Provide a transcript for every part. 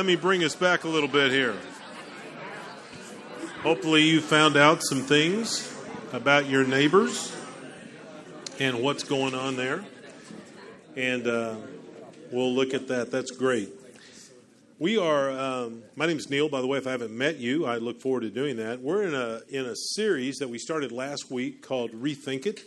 Let me bring us back a little bit here. Hopefully, you found out some things about your neighbors and what's going on there. And uh, we'll look at that. That's great. We are. Um, my name is Neil. By the way, if I haven't met you, I look forward to doing that. We're in a in a series that we started last week called Rethink It,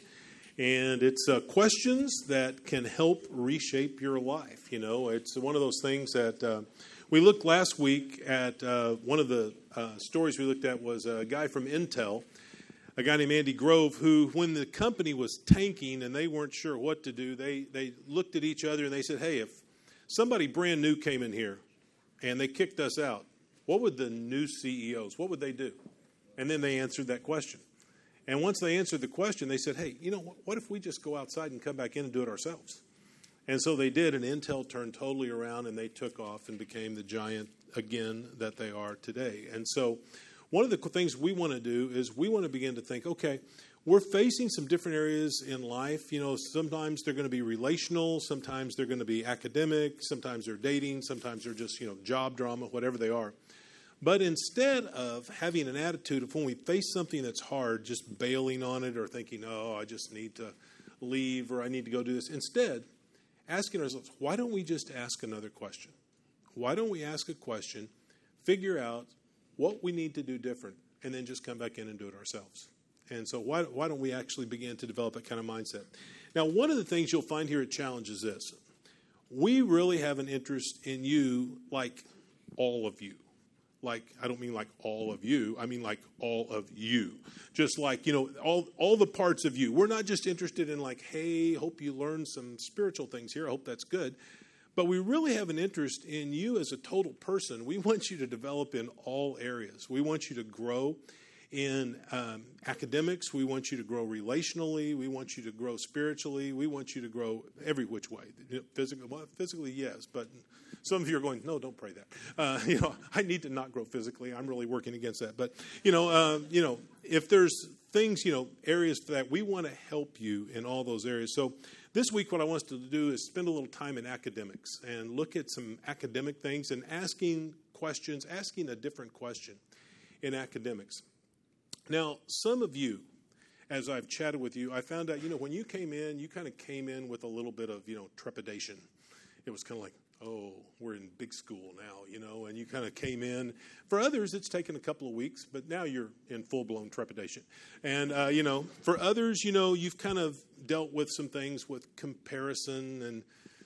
and it's uh, questions that can help reshape your life. You know, it's one of those things that uh, we looked last week at. Uh, one of the uh, stories we looked at was a guy from Intel, a guy named Andy Grove, who, when the company was tanking and they weren't sure what to do, they they looked at each other and they said, "Hey, if somebody brand new came in here." and they kicked us out, what would the new CEOs, what would they do? And then they answered that question. And once they answered the question, they said, hey, you know, what if we just go outside and come back in and do it ourselves? And so they did, and Intel turned totally around and they took off and became the giant again that they are today. And so one of the things we want to do is we want to begin to think, okay, we're facing some different areas in life. You know, sometimes they're going to be relational, sometimes they're going to be academic, sometimes they're dating, sometimes they're just, you know, job drama, whatever they are. But instead of having an attitude of when we face something that's hard, just bailing on it or thinking, oh, I just need to leave or I need to go do this, instead, asking ourselves, why don't we just ask another question? Why don't we ask a question, figure out what we need to do different, and then just come back in and do it ourselves? And so, why, why don't we actually begin to develop that kind of mindset? Now, one of the things you'll find here at Challenge is this we really have an interest in you, like all of you. Like, I don't mean like all of you, I mean like all of you. Just like, you know, all, all the parts of you. We're not just interested in, like, hey, hope you learn some spiritual things here. I hope that's good. But we really have an interest in you as a total person. We want you to develop in all areas. We want you to grow in um, academics. We want you to grow relationally. We want you to grow spiritually. We want you to grow every which way. Physically, well, physically, yes, but some of you are going, no, don't pray that. Uh, you know, I need to not grow physically. I'm really working against that. But you know, uh, you know, if there's things, you know, areas that we want to help you in all those areas. So this week, what I want us to do is spend a little time in academics and look at some academic things and asking questions, asking a different question in academics. Now, some of you, as I've chatted with you, I found out, you know, when you came in, you kind of came in with a little bit of, you know, trepidation. It was kind of like, oh, we're in big school now, you know, and you kind of came in. For others, it's taken a couple of weeks, but now you're in full blown trepidation. And, uh, you know, for others, you know, you've kind of dealt with some things with comparison and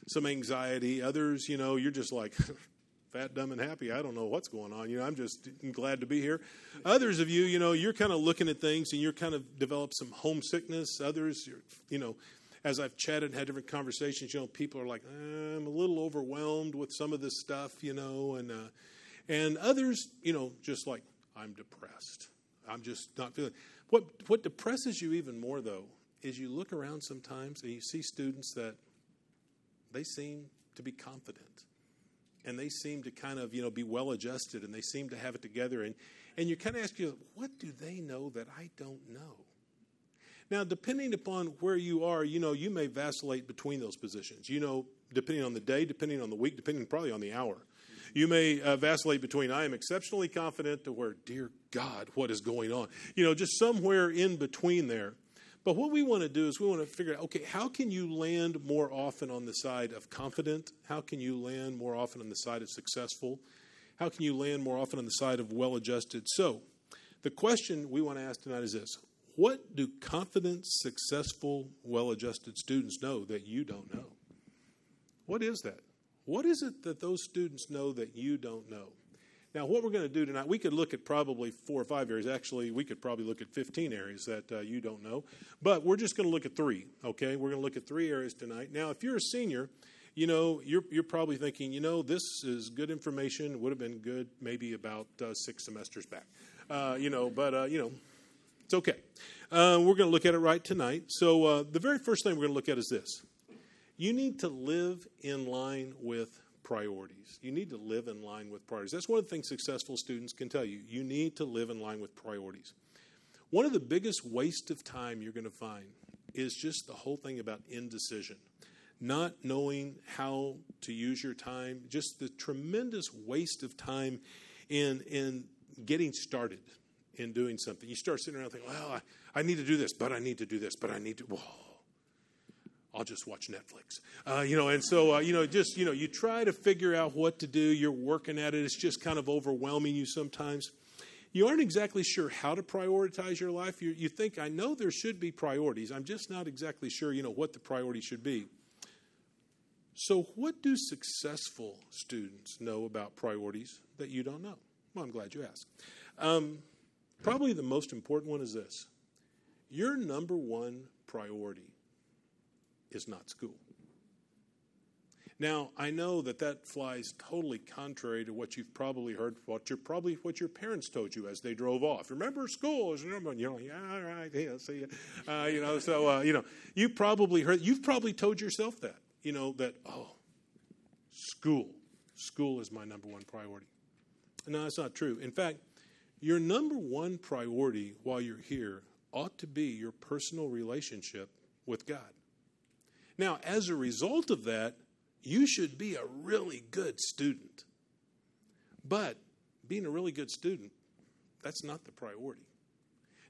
some anxiety. Others, you know, you're just like, fat, dumb, and happy. I don't know what's going on. You know, I'm just glad to be here. Others of you, you know, you're kind of looking at things and you're kind of developed some homesickness. Others, you know, as I've chatted and had different conversations, you know, people are like, eh, I'm a little overwhelmed with some of this stuff, you know, and uh, and others, you know, just like I'm depressed. I'm just not feeling. What what depresses you even more though is you look around sometimes and you see students that they seem to be confident and they seem to kind of you know be well adjusted and they seem to have it together. And and you kind of ask you what do they know that i don't know? Now depending upon where you are you know you may vacillate between those positions. You know depending on the day depending on the week depending probably on the hour. You may uh, vacillate between i am exceptionally confident to where dear god what is going on? You know just somewhere in between there but what we want to do is we want to figure out okay, how can you land more often on the side of confident? How can you land more often on the side of successful? How can you land more often on the side of well adjusted? So, the question we want to ask tonight is this What do confident, successful, well adjusted students know that you don't know? What is that? What is it that those students know that you don't know? Now, what we're going to do tonight, we could look at probably four or five areas. Actually, we could probably look at 15 areas that uh, you don't know. But we're just going to look at three, okay? We're going to look at three areas tonight. Now, if you're a senior, you know, you're, you're probably thinking, you know, this is good information, would have been good maybe about uh, six semesters back. Uh, you know, but, uh, you know, it's okay. Uh, we're going to look at it right tonight. So, uh, the very first thing we're going to look at is this you need to live in line with priorities. You need to live in line with priorities. That's one of the things successful students can tell you. You need to live in line with priorities. One of the biggest waste of time you're going to find is just the whole thing about indecision. not knowing how to use your time, just the tremendous waste of time in, in getting started in doing something. You start sitting around thinking, well, I, I need to do this, but I need to do this, but I need to, whoa. I'll just watch Netflix. Uh, you know, and so, uh, you know, just, you know, you try to figure out what to do. You're working at it. It's just kind of overwhelming you sometimes. You aren't exactly sure how to prioritize your life. You, you think, I know there should be priorities. I'm just not exactly sure, you know, what the priority should be. So, what do successful students know about priorities that you don't know? Well, I'm glad you asked. Um, probably the most important one is this your number one priority is not school. Now, I know that that flies totally contrary to what you've probably heard, what your probably what your parents told you as they drove off. Remember school one. You know, yeah, all right, yeah, see you. Uh, you know, so uh, you know, you probably heard. You've probably told yourself that. You know that. Oh, school, school is my number one priority. No, that's not true. In fact, your number one priority while you're here ought to be your personal relationship with God. Now, as a result of that, you should be a really good student. But being a really good student, that's not the priority.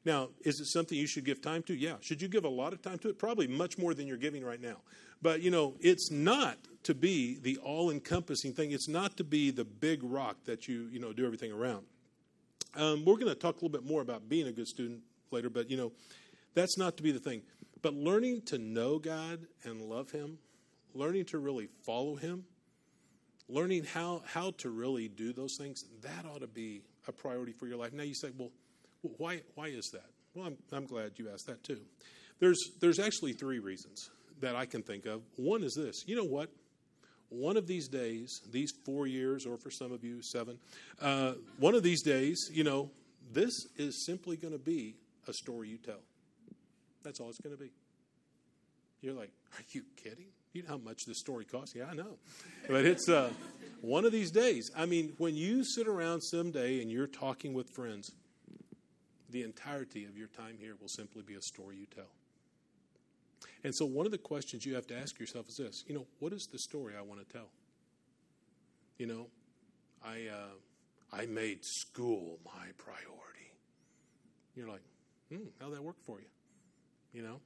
Now, is it something you should give time to? Yeah. Should you give a lot of time to it? Probably much more than you're giving right now. But, you know, it's not to be the all encompassing thing. It's not to be the big rock that you, you know, do everything around. Um, we're going to talk a little bit more about being a good student later, but, you know, that's not to be the thing. But learning to know God and love Him, learning to really follow Him, learning how, how to really do those things, that ought to be a priority for your life. Now you say, well, why, why is that? Well, I'm, I'm glad you asked that too. There's, there's actually three reasons that I can think of. One is this you know what? One of these days, these four years, or for some of you, seven, uh, one of these days, you know, this is simply going to be a story you tell. That's all it's going to be. You're like, are you kidding? You know how much this story costs? Yeah, I know. But it's uh, one of these days. I mean, when you sit around someday and you're talking with friends, the entirety of your time here will simply be a story you tell. And so, one of the questions you have to ask yourself is this you know, what is the story I want to tell? You know, I, uh, I made school my priority. You're like, hmm, how'd that work for you? You know?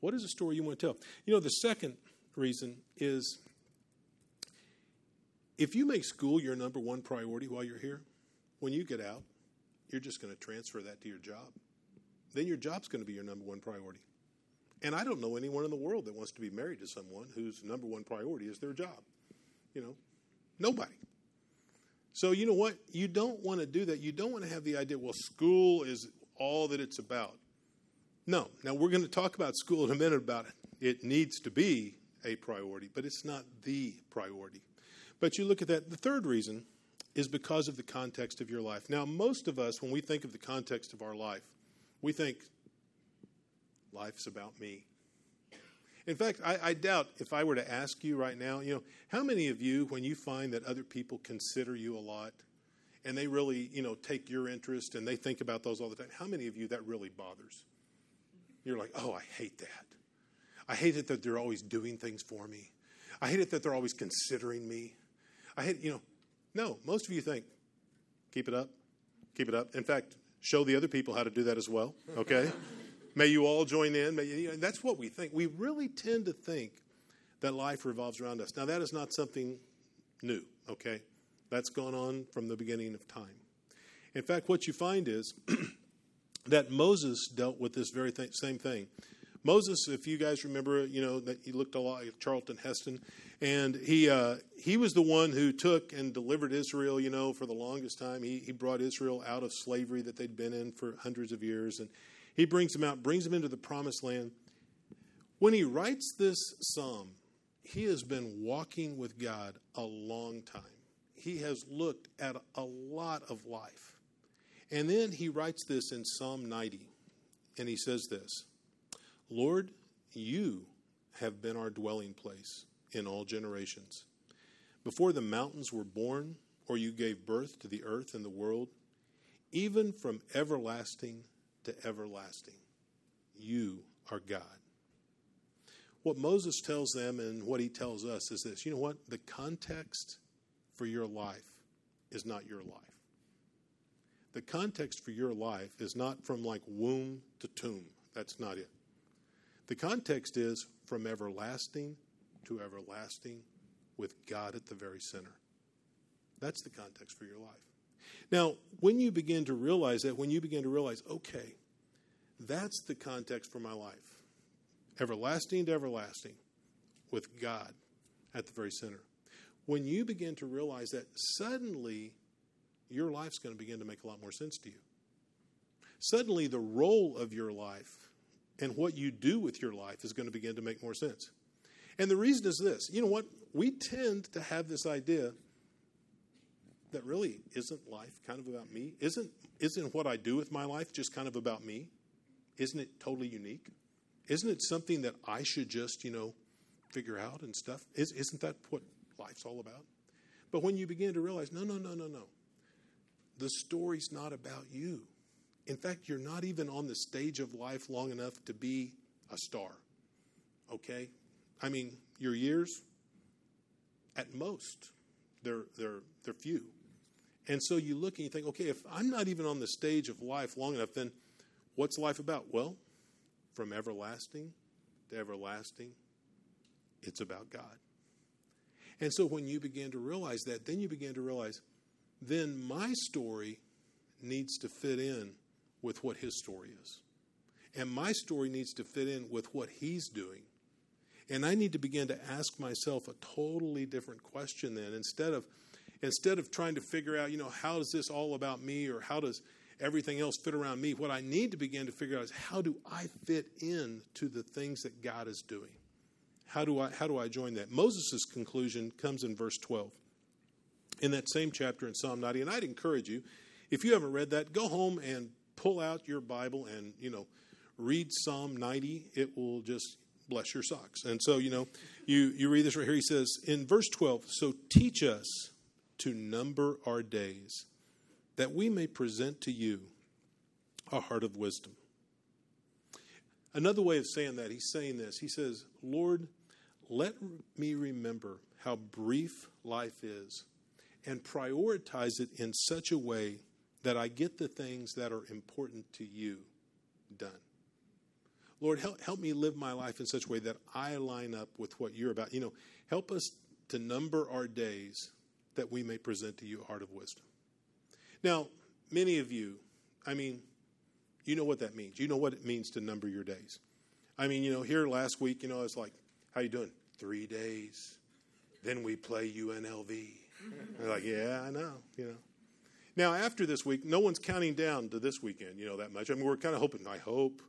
What is the story you want to tell? You know, the second reason is if you make school your number one priority while you're here, when you get out, you're just going to transfer that to your job. Then your job's going to be your number one priority. And I don't know anyone in the world that wants to be married to someone whose number one priority is their job. You know, nobody. So, you know what? You don't want to do that. You don't want to have the idea, well, school is all that it's about. No. Now, we're going to talk about school in a minute about it. It needs to be a priority, but it's not the priority. But you look at that. The third reason is because of the context of your life. Now, most of us, when we think of the context of our life, we think life's about me. In fact, I, I, doubt if I were to ask you right now, you know, how many of you, when you find that other people consider you a lot and they really, you know, take your interest and they think about those all the time, how many of you that really bothers? You're like, oh, I hate that. I hate it that they're always doing things for me. I hate it that they're always considering me. I hate, you know, no, most of you think, keep it up, keep it up. In fact, show the other people how to do that as well, okay? May you all join in. May, you know, that's what we think. We really tend to think that life revolves around us. Now, that is not something new, okay? That's gone on from the beginning of time. In fact, what you find is that Moses dealt with this very th- same thing. Moses, if you guys remember, you know that he looked a lot like Charlton Heston, and he uh, he was the one who took and delivered Israel. You know, for the longest time, he he brought Israel out of slavery that they'd been in for hundreds of years, and he brings them out, brings them into the promised land. When he writes this psalm, he has been walking with God a long time. He has looked at a lot of life. And then he writes this in Psalm 90, and he says this Lord, you have been our dwelling place in all generations. Before the mountains were born, or you gave birth to the earth and the world, even from everlasting to everlasting, you are God. what Moses tells them and what he tells us is this you know what? The context for your life is not your life. The context for your life is not from like womb to tomb. That's not it. The context is from everlasting to everlasting with God at the very center. That's the context for your life. Now, when you begin to realize that, when you begin to realize, okay, that's the context for my life everlasting to everlasting with God at the very center. When you begin to realize that, suddenly your life's going to begin to make a lot more sense to you. Suddenly, the role of your life and what you do with your life is going to begin to make more sense. And the reason is this you know what? We tend to have this idea that really isn't life kind of about me? Isn't, isn't what I do with my life just kind of about me? Isn't it totally unique? Isn't it something that I should just, you know, figure out and stuff? Is, isn't that what life's all about? But when you begin to realize, no, no, no, no, no, the story's not about you. In fact, you're not even on the stage of life long enough to be a star. Okay? I mean, your years, at most, they're, they're, they're few. And so you look and you think, okay, if I'm not even on the stage of life long enough, then what's life about? Well, from everlasting to everlasting, it's about God. And so when you begin to realize that, then you begin to realize, then my story needs to fit in with what his story is. And my story needs to fit in with what he's doing. And I need to begin to ask myself a totally different question then. Instead of instead of trying to figure out, you know, how is this all about me or how does everything else fit around me, what I need to begin to figure out is how do I fit in to the things that God is doing? How do I how do I join that? Moses' conclusion comes in verse 12. In that same chapter in Psalm 90, and I'd encourage you, if you haven't read that, go home and pull out your Bible and, you know, read Psalm 90. It will just bless your socks. And so, you know, you, you read this right here. He says in verse 12, So teach us to number our days, that we may present to you a heart of wisdom. Another way of saying that, he's saying this. He says, Lord, let me remember how brief life is and prioritize it in such a way that I get the things that are important to you done. Lord, help, help me live my life in such a way that I line up with what you're about. You know, help us to number our days that we may present to you a heart of wisdom. Now, many of you, I mean, you know what that means. You know what it means to number your days. I mean, you know, here last week, you know, I was like, how you doing? Three days. Then we play UNLV. Mm-hmm. They're like, yeah, I know, you know. Now, after this week, no one's counting down to this weekend, you know, that much. I mean, we're kind of hoping, I hope,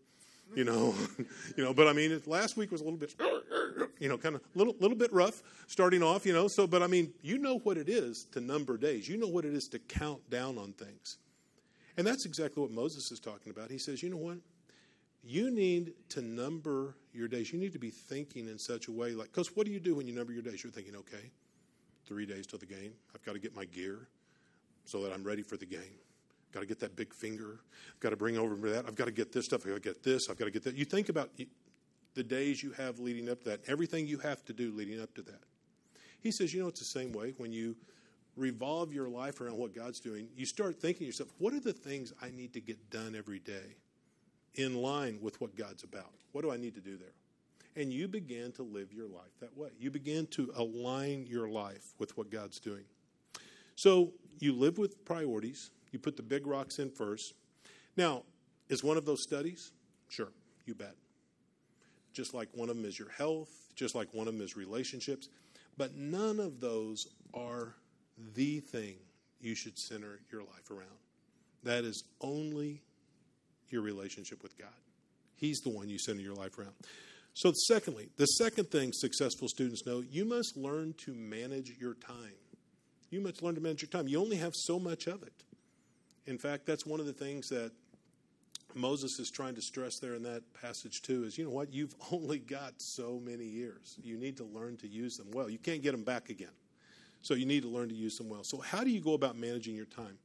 you know, you know. But I mean, last week was a little bit, you know, kind of little little bit rough starting off, you know. So, but I mean, you know what it is to number days. You know what it is to count down on things, and that's exactly what Moses is talking about. He says, you know what? You need to number your days. You need to be thinking in such a way, like, because what do you do when you number your days? You're thinking, okay, three days till the game. I've got to get my gear so that I'm ready for the game. I've Got to get that big finger. I've Got to bring over that. I've got to get this stuff. I've got to get this. I've got to get that. You think about the days you have leading up to that, everything you have to do leading up to that. He says, you know, it's the same way when you revolve your life around what God's doing. You start thinking to yourself, what are the things I need to get done every day in line with what God's about? What do I need to do there? And you begin to live your life that way. You begin to align your life with what God's doing. So you live with priorities. You put the big rocks in first. Now, is one of those studies? Sure, you bet. Just like one of them is your health, just like one of them is relationships. But none of those are the thing you should center your life around. That is only your relationship with God. He's the one you center your life around. So, secondly, the second thing successful students know you must learn to manage your time. You must learn to manage your time. You only have so much of it. In fact, that's one of the things that Moses is trying to stress there in that passage too is you know what you've only got so many years you need to learn to use them well you can't get them back again so you need to learn to use them well so how do you go about managing your time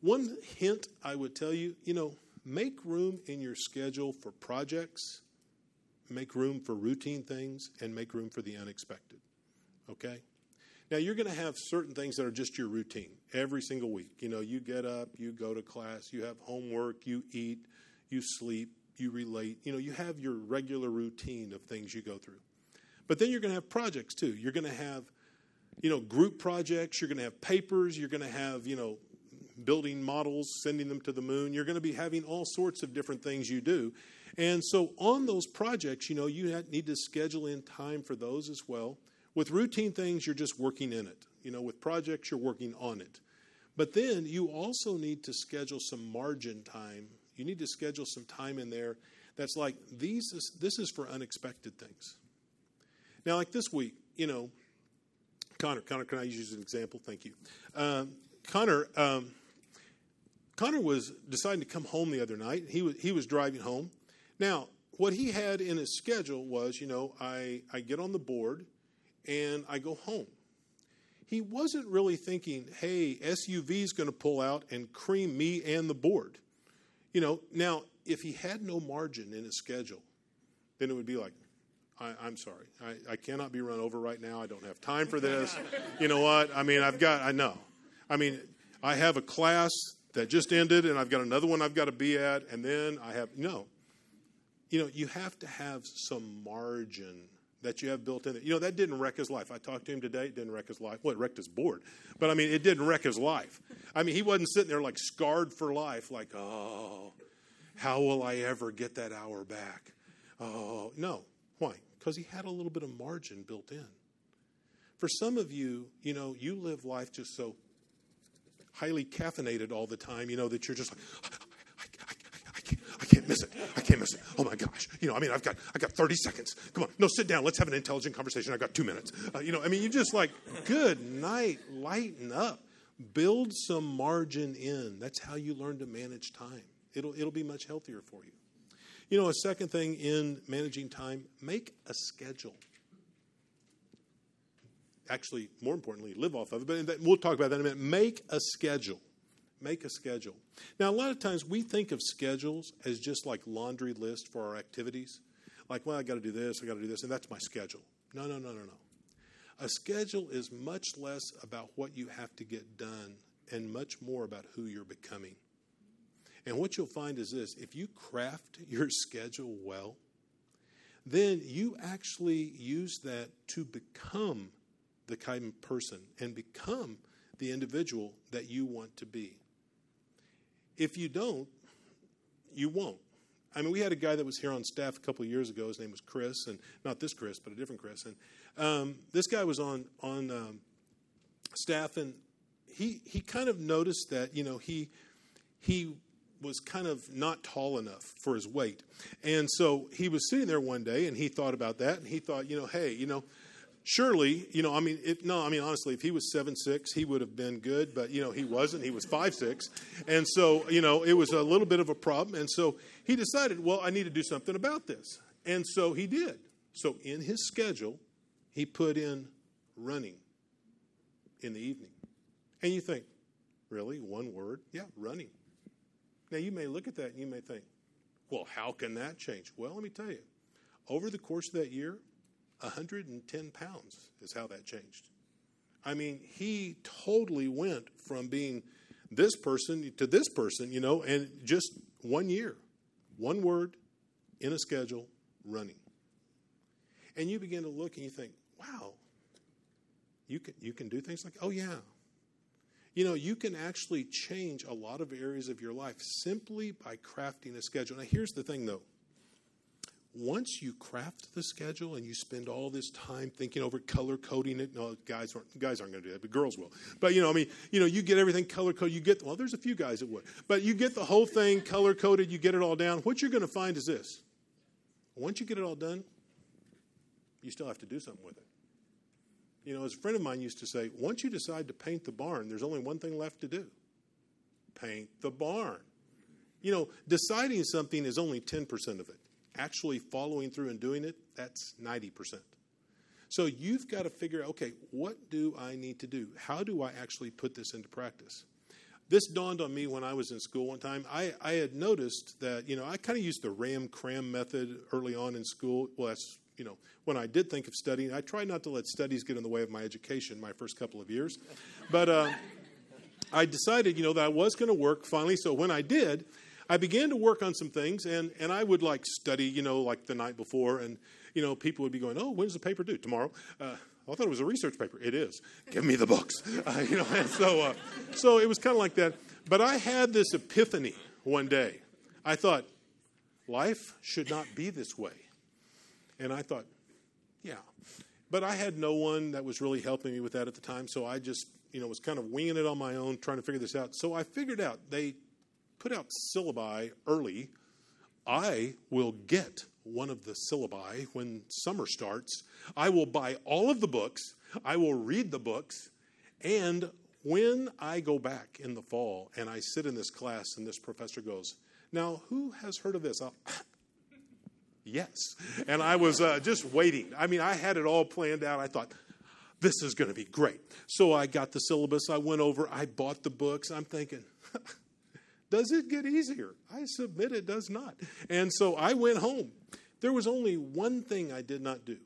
one hint i would tell you you know make room in your schedule for projects make room for routine things and make room for the unexpected. Okay? Now, you're going to have certain things that are just your routine every single week. You know, you get up, you go to class, you have homework, you eat, you sleep, you relate. You know, you have your regular routine of things you go through. But then you're going to have projects too. You're going to have, you know, group projects, you're going to have papers, you're going to have, you know, building models, sending them to the moon. You're going to be having all sorts of different things you do. And so on those projects, you know, you need to schedule in time for those as well. With routine things, you're just working in it. You know, with projects, you're working on it. But then you also need to schedule some margin time. You need to schedule some time in there that's like these is, this is for unexpected things. Now, like this week, you know, Connor, Connor, can I use you as an example? Thank you. Um, Connor, um, Connor was deciding to come home the other night. He was he was driving home. Now, what he had in his schedule was, you know, I I get on the board and I go home. He wasn't really thinking, hey, SUV is going to pull out and cream me and the board. You know, now if he had no margin in his schedule, then it would be like, I, am sorry, I, I cannot be run over right now. I don't have time for this. you know what? I mean, I've got, I know. I mean, I have a class that just ended, and I've got another one I've got to be at, and then I have, no. You know, you have to have some margin that you have built in it. You know, that didn't wreck his life. I talked to him today, it didn't wreck his life. Well, it wrecked his board. But I mean, it didn't wreck his life. I mean, he wasn't sitting there like scarred for life, like, oh, how will I ever get that hour back? Oh, no. Why? Because he had a little bit of margin built in. For some of you, you know, you live life just so highly caffeinated all the time, you know, that you're just like, can't, miss it. I can't miss it. Oh my gosh. You know, I mean, I've got, I've got 30 seconds. Come on. No, sit down. Let's have an intelligent conversation. I've got two minutes. Uh, you know, I mean, you just like, good night, lighten up. Build some margin in. That's how you learn to manage time. It'll, it'll be much healthier for you. You know, a second thing in managing time, make a schedule actually, more importantly, live off of it. But we'll talk about that in a minute. Make a schedule. Make a schedule. Now, a lot of times we think of schedules as just like laundry list for our activities. Like, well, I got to do this, I got to do this, and that's my schedule. No, no, no, no, no. A schedule is much less about what you have to get done and much more about who you're becoming. And what you'll find is this if you craft your schedule well, then you actually use that to become the kind of person and become the individual that you want to be. If you don't, you won't. I mean, we had a guy that was here on staff a couple years ago. His name was Chris, and not this Chris, but a different Chris. And um, this guy was on on um, staff, and he he kind of noticed that you know he he was kind of not tall enough for his weight, and so he was sitting there one day, and he thought about that, and he thought, you know, hey, you know, surely, you know, I mean, if, no, I mean, honestly, if he was seven six, he would have been good, but, you know, he wasn't. He was five six. And so, you know, it was a little bit of a problem. And so he decided, well, I need to do something about this. And so he did. So in his schedule, he put in running in the evening. And you think, really? One word? Yeah, running. Now, you may look at that and you may think, well, how can that change? Well, let me tell you. Over the course of that year, 110 pounds is how that changed. I mean, he totally went from being this person to this person, you know, and just one year, one word in a schedule, running. And you begin to look and you think, wow, you can, you can do things like, oh, yeah. You know, you can actually change a lot of areas of your life simply by crafting a schedule. Now, here's the thing, though once you craft the schedule and you spend all this time thinking over color coding it, no, guys aren't guys aren't going to do that, but girls will. But you know, I mean, you know, you get everything color coded. You get well, there's a few guys that would, but you get the whole thing color coded. You get it all down. What you're going to find is this: once you get it all done, you still have to do something with it. You know, as a friend of mine used to say, once you decide to paint the barn, there's only one thing left to do: paint the barn. You know, deciding something is only ten percent of it actually following through and doing it, that's 90%. So you've got to figure out okay, what do I need to do? How do I actually put this into practice? this dawned on me when I was in school one time. I, I had noticed that, you know, I kind of used the ram cram method early on in school. Well, that's, you know, when I did think of studying, I tried not to let studies get in the way of my education my first couple of years. But uh, I decided, you know, that I was going to work finally. So when I did, I began to work on some things, and, and I would like study, you know, like the night before, and, you know, people would be going, oh, when's the paper due? Tomorrow. Uh, I thought it was a research paper. It is. Give me the books. Uh, you know, and so, uh, so it was kind of like that. But I had this epiphany one day. I thought, life should not be this way. And I thought, yeah. But I had no one that was really helping me with that at the time, so I just, you know, was kind of winging it on my own, trying to figure this out. So I figured out they put out syllabi early. I will get one of the syllabi when summer starts. I will buy all of the books, I will read the books, and when I go back in the fall and I sit in this class and this professor goes, Now, who has heard of this? I'll, yes. And I was uh, just waiting. I mean, I had it all planned out. I thought, this is going to be great. So I got the syllabus, I went over, I bought the books. I'm thinking, does it get easier? I submit it does not. And so I went home. There was only one thing I did not do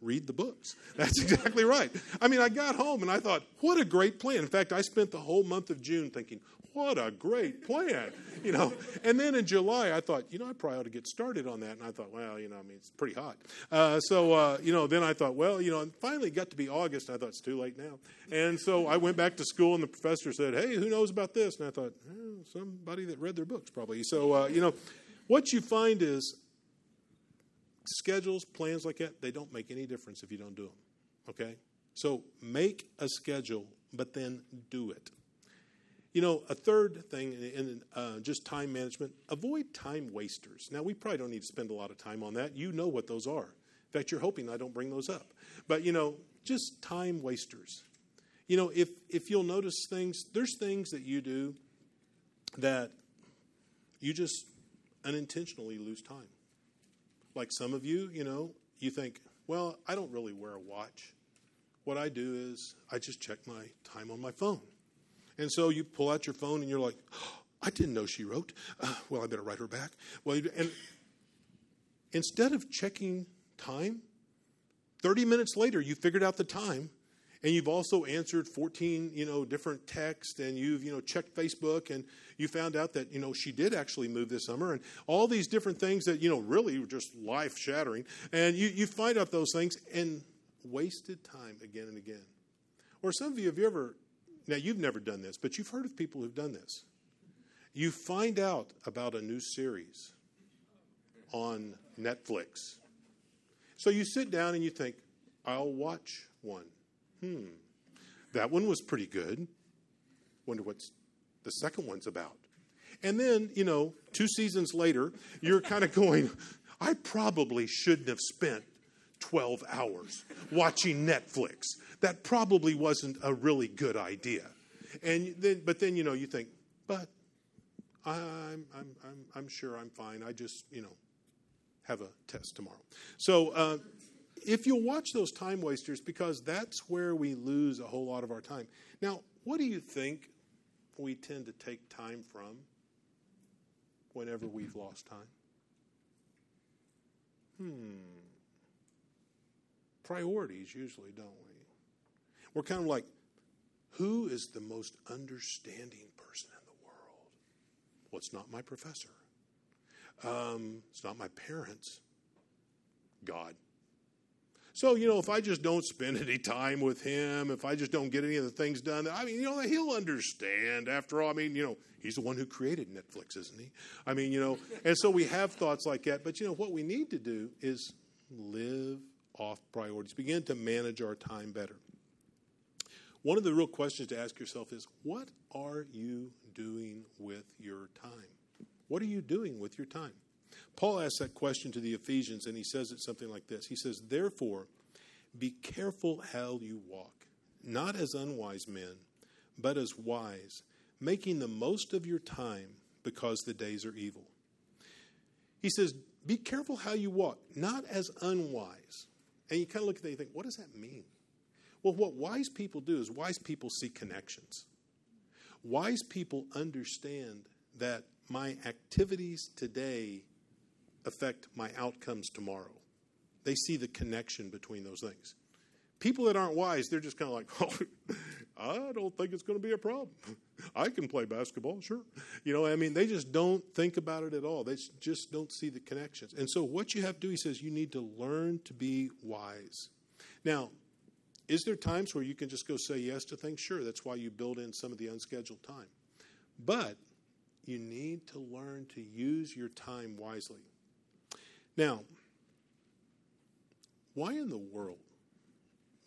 read the books. That's exactly right. I mean, I got home and I thought, what a great plan. In fact, I spent the whole month of June thinking, what a great plan, you know. And then in July, I thought, you know, I probably ought to get started on that. And I thought, well, you know, I mean, it's pretty hot. Uh, so, uh, you know, then I thought, well, you know, and finally got to be August. And I thought it's too late now. And so I went back to school, and the professor said, hey, who knows about this? And I thought, somebody that read their books probably. So, uh, you know, what you find is schedules, plans like that, they don't make any difference if you don't do them. Okay? So make a schedule, but then do it. You know, a third thing in uh, just time management, avoid time wasters. Now, we probably don't need to spend a lot of time on that. You know what those are. In fact, you're hoping I don't bring those up. But, you know, just time wasters. You know, if, if you'll notice things, there's things that you do that you just unintentionally lose time. Like some of you, you know, you think, well, I don't really wear a watch. What I do is I just check my time on my phone. And so you pull out your phone and you're like, oh, I didn't know she wrote. Uh, well, I better write her back. Well, and instead of checking time, 30 minutes later, you figured out the time and you've also answered 14 you know different texts and you've you know checked facebook and you found out that you know she did actually move this summer and all these different things that you know really were just life shattering and you, you find out those things and wasted time again and again or some of you have you ever now you've never done this but you've heard of people who've done this you find out about a new series on netflix so you sit down and you think i'll watch one Hmm, that one was pretty good. Wonder what the second one's about. And then, you know, two seasons later, you're kind of going, I probably shouldn't have spent 12 hours watching Netflix. That probably wasn't a really good idea. And then, but then, you know, you think, but I'm, I'm, I'm, I'm sure I'm fine. I just, you know, have a test tomorrow. So, uh, if you'll watch those time wasters, because that's where we lose a whole lot of our time. Now, what do you think we tend to take time from whenever we've lost time? Hmm. Priorities, usually, don't we? We're kind of like, who is the most understanding person in the world? Well, it's not my professor. Um, it's not my parents. God. So, you know, if I just don't spend any time with him, if I just don't get any of the things done, I mean, you know, he'll understand. After all, I mean, you know, he's the one who created Netflix, isn't he? I mean, you know, and so we have thoughts like that. But, you know, what we need to do is live off priorities, begin to manage our time better. One of the real questions to ask yourself is what are you doing with your time? What are you doing with your time? Paul asks that question to the Ephesians, and he says it something like this He says, Therefore, be careful how you walk, not as unwise men, but as wise, making the most of your time because the days are evil. He says, Be careful how you walk, not as unwise. And you kind of look at that and think, What does that mean? Well, what wise people do is wise people see connections. Wise people understand that my activities today affect my outcomes tomorrow. They see the connection between those things. People that aren't wise, they're just kind of like, oh, I don't think it's going to be a problem. I can play basketball, sure. You know, I mean, they just don't think about it at all. They just don't see the connections. And so, what you have to do, he says, you need to learn to be wise. Now, is there times where you can just go say yes to things? Sure, that's why you build in some of the unscheduled time. But you need to learn to use your time wisely. Now, why in the world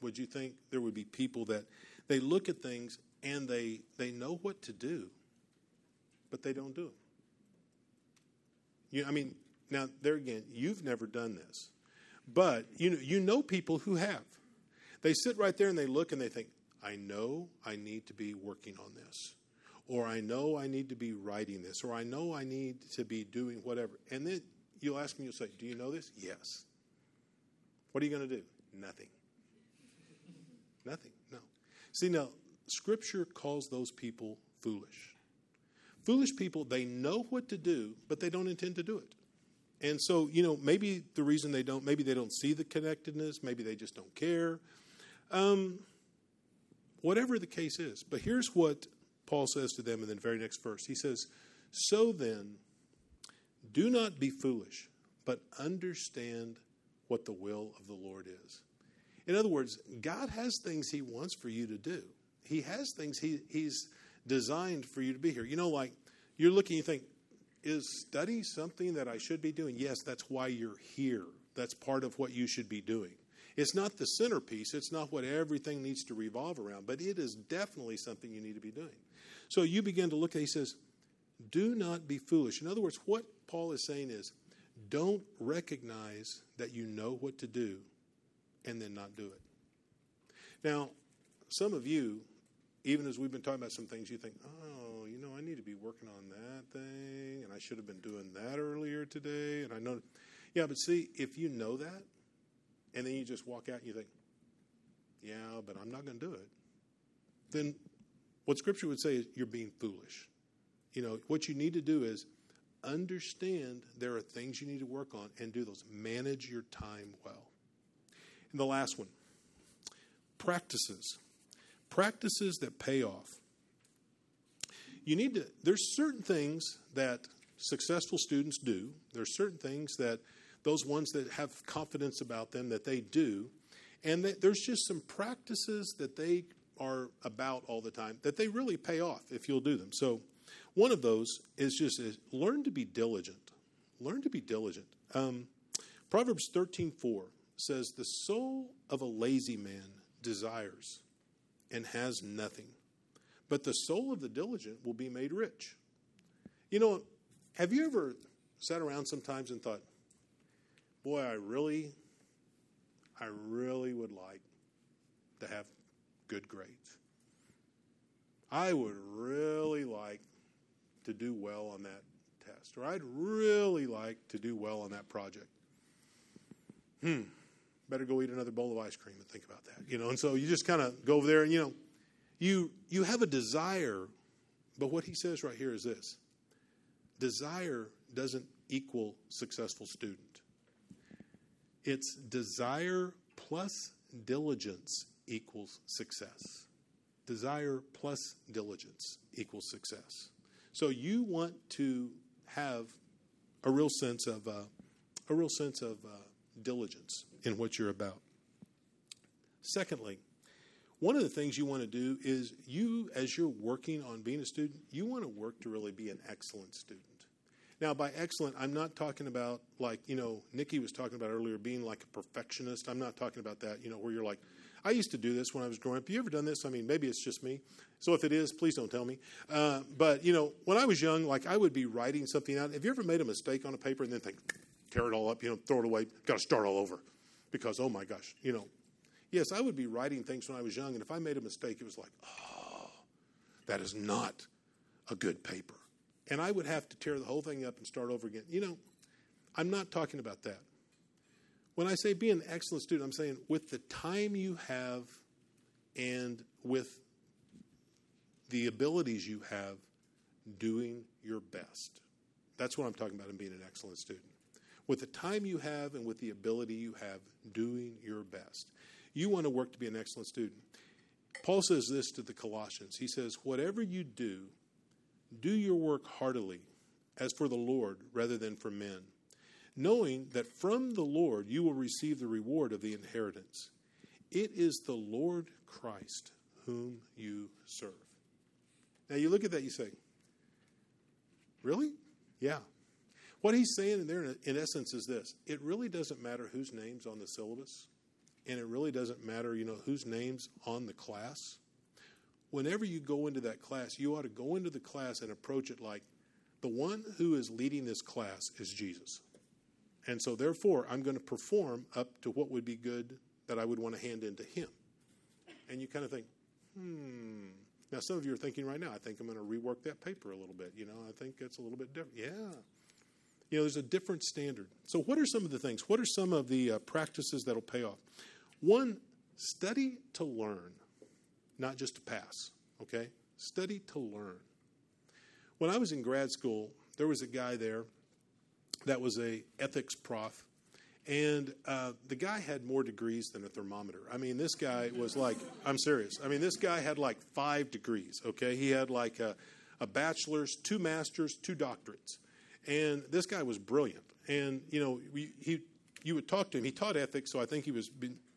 would you think there would be people that they look at things and they they know what to do, but they don't do them? You, I mean, now there again, you've never done this, but you know you know people who have. They sit right there and they look and they think, I know I need to be working on this. Or I know I need to be writing this. Or I know I need to be doing whatever. And then you'll ask me, you'll say, Do you know this? Yes. What are you going to do? Nothing. Nothing. No. See, now, Scripture calls those people foolish. Foolish people, they know what to do, but they don't intend to do it. And so, you know, maybe the reason they don't, maybe they don't see the connectedness, maybe they just don't care. Um, whatever the case is. But here's what Paul says to them in the very next verse. He says, So then, do not be foolish, but understand what the will of the Lord is. In other words, God has things He wants for you to do. He has things he, He's designed for you to be here. You know, like you're looking, you think, is study something that I should be doing? Yes, that's why you're here. That's part of what you should be doing. It's not the centerpiece, it's not what everything needs to revolve around, but it is definitely something you need to be doing. So you begin to look at, he says, do not be foolish. In other words, what Paul is saying is, don't recognize that you know what to do and then not do it. Now, some of you, even as we've been talking about some things, you think, oh, you know, I need to be working on that thing, and I should have been doing that earlier today. And I know, yeah, but see, if you know that, and then you just walk out and you think, yeah, but I'm not going to do it, then what Scripture would say is you're being foolish. You know, what you need to do is understand there are things you need to work on and do those. Manage your time well. And the last one practices. Practices that pay off. You need to, there's certain things that successful students do, there's certain things that those ones that have confidence about them that they do. And there's just some practices that they are about all the time that they really pay off if you'll do them. So, one of those is just is learn to be diligent. Learn to be diligent. Um, Proverbs thirteen four says, "The soul of a lazy man desires and has nothing, but the soul of the diligent will be made rich." You know, have you ever sat around sometimes and thought, boy, I really, I really would like to have good grades. I would really like to do well on that test, or I'd really like to do well on that project. Hmm, better go eat another bowl of ice cream and think about that, you know. And so you just kind of go over there, and you know, you you have a desire, but what he says right here is this: desire doesn't equal successful student. It's desire plus diligence equals success. Desire plus diligence equals success. So you want to have a real sense of uh, a real sense of uh, diligence in what you're about. Secondly, one of the things you want to do is you, as you're working on being a student, you want to work to really be an excellent student. Now, by excellent, I'm not talking about like, you know, Nikki was talking about earlier, being like a perfectionist. I'm not talking about that, you know, where you're like, I used to do this when I was growing up. You ever done this? I mean, maybe it's just me. So if it is, please don't tell me. Uh, but, you know, when I was young, like I would be writing something out. Have you ever made a mistake on a paper and then think, tear it all up, you know, throw it away, got to start all over? Because, oh my gosh, you know. Yes, I would be writing things when I was young, and if I made a mistake, it was like, oh, that is not a good paper and I would have to tear the whole thing up and start over again. You know, I'm not talking about that. When I say be an excellent student, I'm saying with the time you have and with the abilities you have doing your best. That's what I'm talking about in being an excellent student. With the time you have and with the ability you have, doing your best. You want to work to be an excellent student. Paul says this to the Colossians. He says, Whatever you do, do your work heartily, as for the Lord rather than for men, knowing that from the Lord you will receive the reward of the inheritance. It is the Lord Christ whom you serve. Now you look at that, you say, Really? Yeah. What he's saying in there, in essence, is this it really doesn't matter whose name's on the syllabus, and it really doesn't matter, you know, whose name's on the class. Whenever you go into that class, you ought to go into the class and approach it like the one who is leading this class is Jesus. And so, therefore, I'm going to perform up to what would be good that I would want to hand into him. And you kind of think, hmm, now, some of you are thinking right now, I think I'm going to rework that paper a little bit. You know, I think it's a little bit different. Yeah. You know, there's a different standard. So, what are some of the things? What are some of the uh, practices that'll pay off? One, study to learn, not just to pass, okay? Study to learn. When I was in grad school, there was a guy there that was a ethics prof and uh, the guy had more degrees than a thermometer. I mean, this guy was like, I'm serious. I mean, this guy had like five degrees, okay? He had like a, a bachelor's, two masters, two doctorates. And this guy was brilliant. And, you know, we, he, you would talk to him. He taught ethics, so I think he was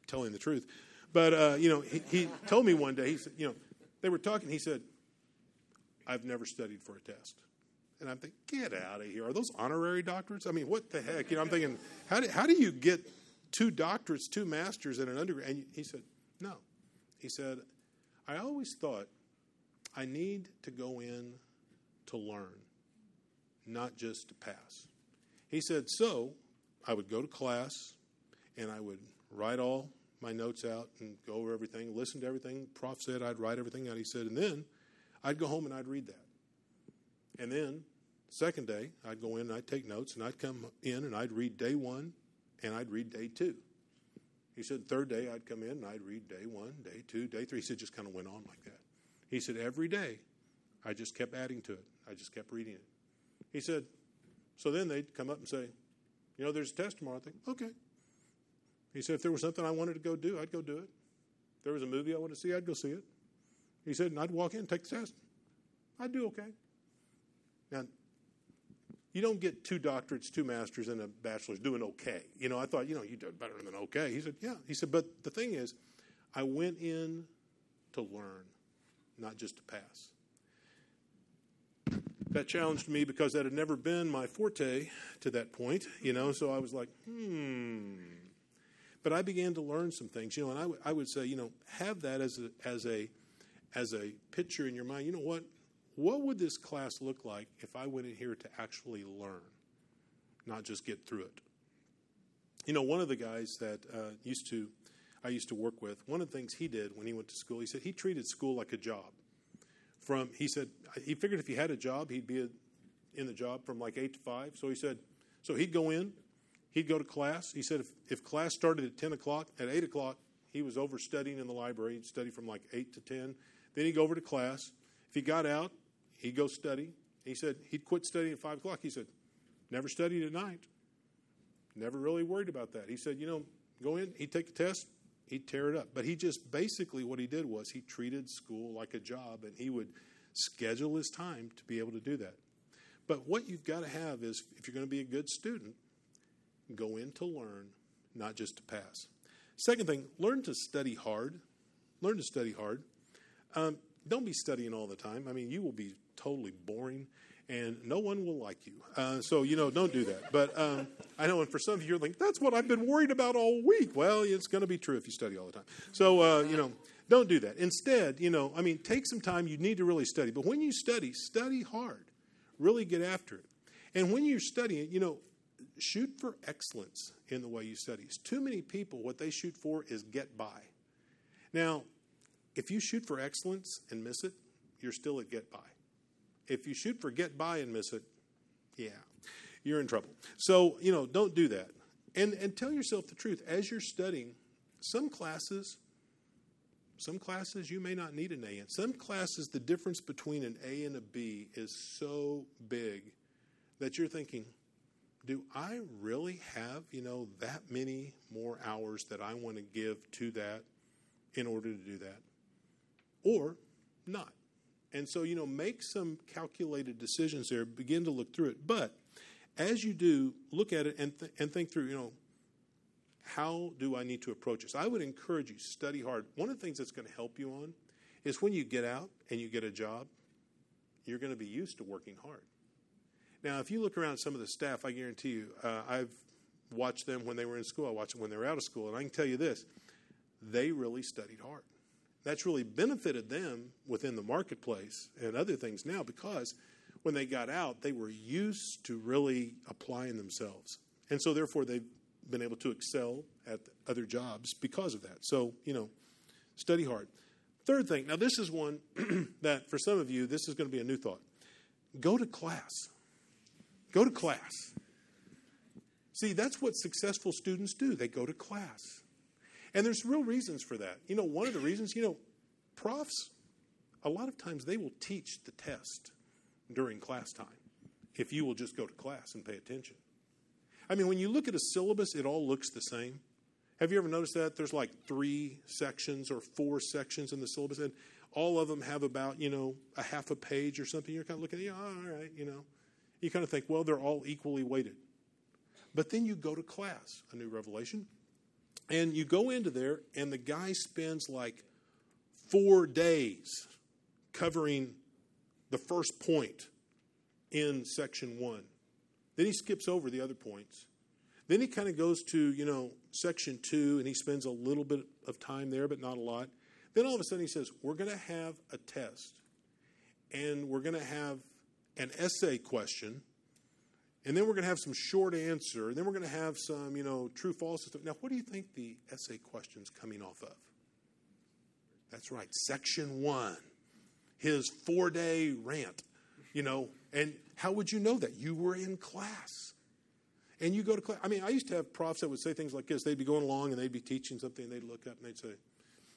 telling the truth. But, uh, you know, he, he told me one day, he said, you know, they were talking, he said, I've never studied for a test. And I'm thinking, get out of here. Are those honorary doctorates? I mean, what the heck? You know, I'm thinking, how do, how do you get two doctorates, two masters, and an undergrad? And he said, no. He said, I always thought I need to go in to learn, not just to pass. He said, so I would go to class and I would write all my notes out and go over everything, listen to everything. Prof said I'd write everything out. He said, and then I'd go home and I'd read that. And then, second day, I'd go in and I'd take notes and I'd come in and I'd read day one and I'd read day two. He said, third day, I'd come in and I'd read day one, day two, day three. He said, just kind of went on like that. He said, every day, I just kept adding to it. I just kept reading it. He said, so then they'd come up and say, you know, there's a test tomorrow. I think, okay. He said, if there was something I wanted to go do, I'd go do it. If there was a movie I wanted to see, I'd go see it. He said, and I'd walk in take the test. I'd do okay. Now, you don't get two doctorates, two masters, and a bachelor's doing okay. You know, I thought, you know, you did better than okay. He said, yeah. He said, but the thing is, I went in to learn, not just to pass. That challenged me because that had never been my forte to that point, you know, so I was like, hmm. But I began to learn some things, you know, and I, w- I would say, you know, have that as a, as a, as a picture in your mind. You know what? what would this class look like if I went in here to actually learn, not just get through it? You know, one of the guys that uh, used to, I used to work with, one of the things he did when he went to school, he said he treated school like a job. From he said he figured if he had a job, he'd be in the job from like eight to five. So he said, so he'd go in, he'd go to class. He said if, if class started at ten o'clock, at eight o'clock, he was over studying in the library. He'd study from like eight to ten. Then he'd go over to class. If he got out, He'd go study. He said he'd quit studying at 5 o'clock. He said, never studied at night. Never really worried about that. He said, you know, go in, he'd take the test, he'd tear it up. But he just basically what he did was he treated school like a job and he would schedule his time to be able to do that. But what you've got to have is if you're going to be a good student, go in to learn, not just to pass. Second thing, learn to study hard. Learn to study hard. Um, don't be studying all the time. I mean, you will be totally boring and no one will like you. Uh, so, you know, don't do that. But um, I know, and for some of you, you're like, that's what I've been worried about all week. Well, it's going to be true if you study all the time. So, uh, you know, don't do that. Instead, you know, I mean, take some time. You need to really study. But when you study, study hard. Really get after it. And when you're studying, you know, shoot for excellence in the way you study. It's Too many people, what they shoot for is get by. Now, if you shoot for excellence and miss it, you're still at get by. If you shoot for get by and miss it, yeah, you're in trouble. So, you know, don't do that. And, and tell yourself the truth. As you're studying, some classes, Some classes you may not need an A in. Some classes, the difference between an A and a B is so big that you're thinking, do I really have, you know, that many more hours that I want to give to that in order to do that? Or not. And so, you know, make some calculated decisions there, begin to look through it. But as you do, look at it and, th- and think through, you know, how do I need to approach this? I would encourage you, study hard. One of the things that's going to help you on is when you get out and you get a job, you're going to be used to working hard. Now, if you look around some of the staff, I guarantee you, uh, I've watched them when they were in school, I watched them when they were out of school, and I can tell you this they really studied hard. That's really benefited them within the marketplace and other things now because when they got out, they were used to really applying themselves. And so, therefore, they've been able to excel at other jobs because of that. So, you know, study hard. Third thing, now this is one that for some of you, this is going to be a new thought. Go to class. Go to class. See, that's what successful students do. They go to class. And there's real reasons for that. You know, one of the reasons, you know, profs, a lot of times they will teach the test during class time if you will just go to class and pay attention. I mean, when you look at a syllabus, it all looks the same. Have you ever noticed that? There's like three sections or four sections in the syllabus, and all of them have about, you know, a half a page or something. You're kind of looking, at, yeah, all right, you know. You kind of think, well, they're all equally weighted. But then you go to class, a new revelation, and you go into there, and the guy spends like four days covering the first point in section one. Then he skips over the other points. Then he kind of goes to, you know, section two and he spends a little bit of time there, but not a lot. Then all of a sudden he says, We're going to have a test and we're going to have an essay question. And then we're going to have some short answer. And then we're going to have some, you know, true false. Stuff. Now, what do you think the essay question's coming off of? That's right, section one, his four day rant, you know. And how would you know that? You were in class. And you go to class. I mean, I used to have profs that would say things like this. They'd be going along and they'd be teaching something and they'd look up and they'd say,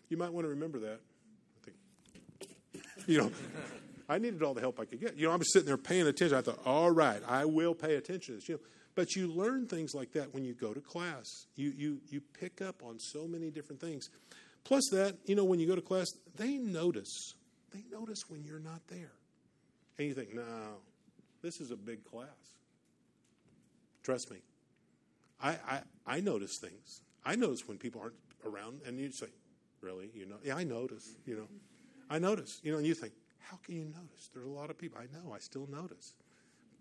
You might want to remember that. I think, you know, I needed all the help I could get. You know, I was sitting there paying attention. I thought, All right, I will pay attention to this. You know, but you learn things like that when you go to class. You, you, you pick up on so many different things. Plus, that, you know, when you go to class, they notice. They notice when you're not there. And you think, No, this is a big class. Trust me. I, I, I notice things. I notice when people aren't around, and you say, Really? You know? Yeah, I notice, you know. I notice, you know, and you think, How can you notice? There's a lot of people. I know, I still notice.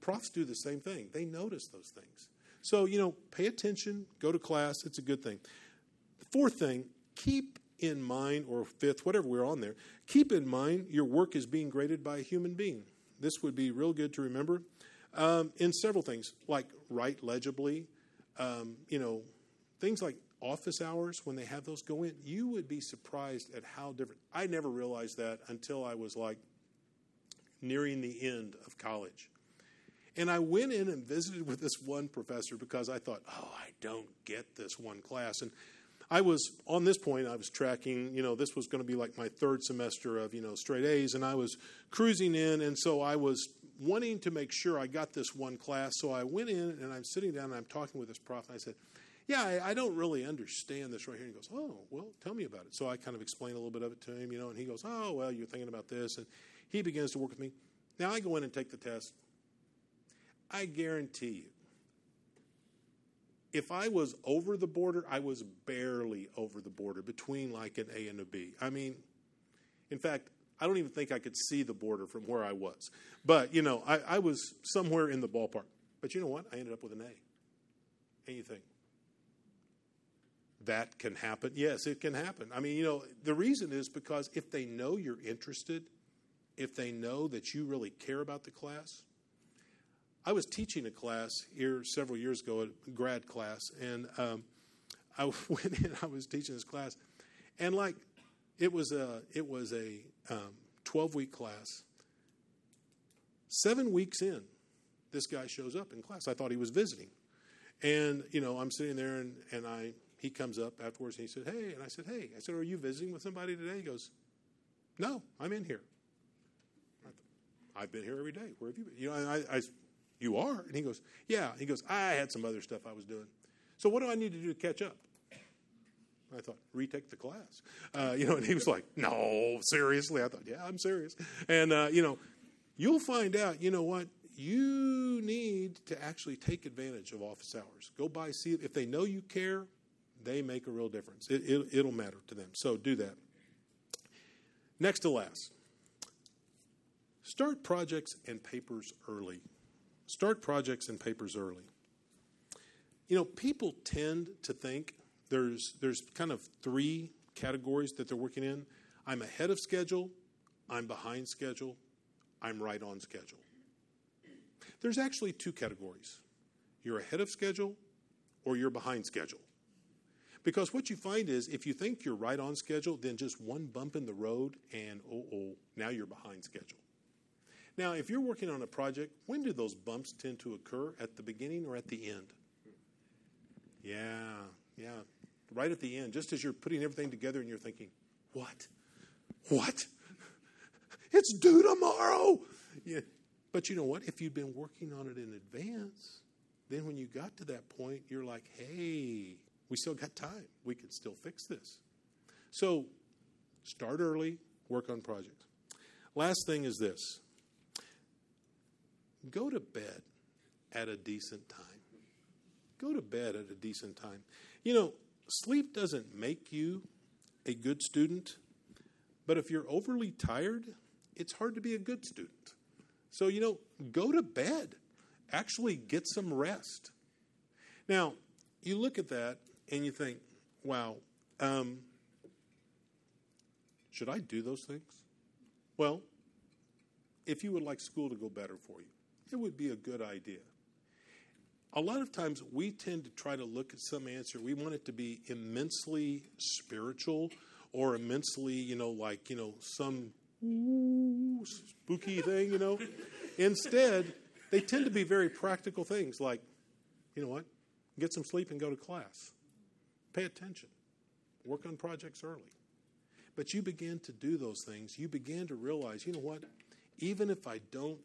Profs do the same thing, they notice those things. So, you know, pay attention, go to class, it's a good thing. The fourth thing, keep in mind, or fifth, whatever we're on there, keep in mind your work is being graded by a human being. This would be real good to remember um, in several things, like write legibly, um, you know, things like office hours when they have those go in. You would be surprised at how different. I never realized that until I was like nearing the end of college. And I went in and visited with this one professor because I thought, oh, I don't get this one class. And I was on this point, I was tracking, you know, this was going to be like my third semester of, you know, straight A's, and I was cruising in, and so I was wanting to make sure I got this one class. So I went in and I'm sitting down and I'm talking with this prof, and I said, yeah, I, I, don't really understand this right here. And he goes, oh, well, tell me about it. So I kind of explain a little bit of it to him, you know, and he goes, oh, well, you're thinking about this. And he begins to work with me. Now I go in and take the test. I guarantee you, if I was over the border, I was barely over the border between like an A and a B. I mean, in fact, I don't even think I could see the border from where I was. But, you know, I, I was somewhere in the ballpark. But you know what? I ended up with an A. And you think, that can happen? Yes, it can happen. I mean, you know, the reason is because if they know you're interested, if they know that you really care about the class, I was teaching a class here several years ago, a grad class, and um, I went in. I was teaching this class, and like it was a it was a um, twelve week class. Seven weeks in, this guy shows up in class. I thought he was visiting, and you know I'm sitting there and and I he comes up afterwards and he said, Hey. And I said, Hey. I said, Are you visiting with somebody today? He goes, No, I'm in here. I have been here every day. Where have you been? You know, I, I, you are? And he goes, Yeah. He goes, I had some other stuff I was doing. So what do I need to do to catch up? I thought, retake the class. Uh, you know, and he was like, no, seriously. I thought, yeah, I'm serious. And, uh, you know, you'll find out, you know what? You need to actually take advantage of office hours. Go by, see if they know you care, they make a real difference. It, it, it'll matter to them. So do that. Next to last, start projects and papers early. Start projects and papers early. You know, people tend to think there's there's kind of three categories that they're working in. I'm ahead of schedule, I'm behind schedule, I'm right on schedule. There's actually two categories. You're ahead of schedule or you're behind schedule. Because what you find is if you think you're right on schedule, then just one bump in the road and oh oh, now you're behind schedule. Now, if you're working on a project, when do those bumps tend to occur? At the beginning or at the end? Yeah, yeah right at the end, just as you're putting everything together and you're thinking, what? What? It's due tomorrow. Yeah. But you know what? If you'd been working on it in advance, then when you got to that point, you're like, hey, we still got time. We can still fix this. So start early, work on projects. Last thing is this go to bed at a decent time. Go to bed at a decent time. You know, sleep doesn't make you a good student, but if you're overly tired, it's hard to be a good student. So, you know, go to bed. Actually, get some rest. Now, you look at that and you think, wow, um, should I do those things? Well, if you would like school to go better for you, it would be a good idea a lot of times we tend to try to look at some answer. We want it to be immensely spiritual or immensely, you know, like, you know, some ooh, spooky thing, you know. Instead, they tend to be very practical things like, you know what? Get some sleep and go to class. Pay attention. Work on projects early. But you begin to do those things. You begin to realize, you know what? Even if I don't,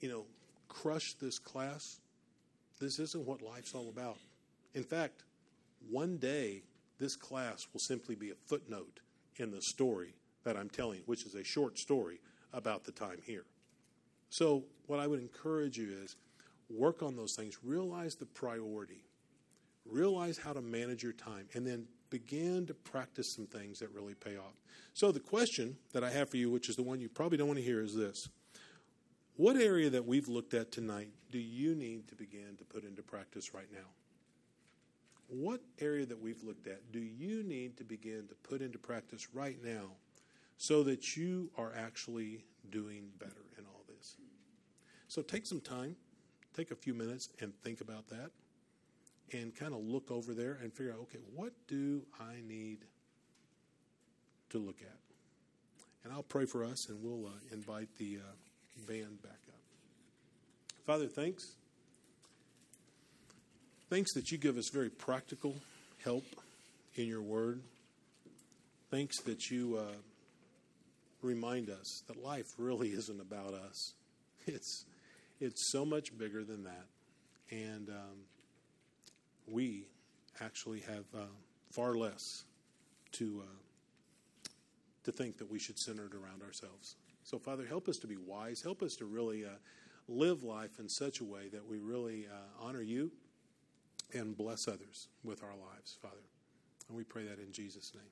you know, crush this class, this isn't what life's all about. In fact, one day this class will simply be a footnote in the story that I'm telling, which is a short story about the time here. So, what I would encourage you is work on those things, realize the priority, realize how to manage your time, and then begin to practice some things that really pay off. So, the question that I have for you, which is the one you probably don't want to hear, is this what area that we've looked at tonight do you need to begin to put into practice right now? What area that we've looked at do you need to begin to put into practice right now so that you are actually doing better in all this? So take some time, take a few minutes and think about that and kind of look over there and figure out okay, what do I need to look at? And I'll pray for us and we'll uh, invite the. Uh, band back up. Father, thanks. Thanks that you give us very practical help in your word. Thanks that you uh, remind us that life really isn't about us. It's it's so much bigger than that, and um, we actually have uh, far less to uh, to think that we should center it around ourselves. So, Father, help us to be wise. Help us to really uh, live life in such a way that we really uh, honor you and bless others with our lives, Father. And we pray that in Jesus' name.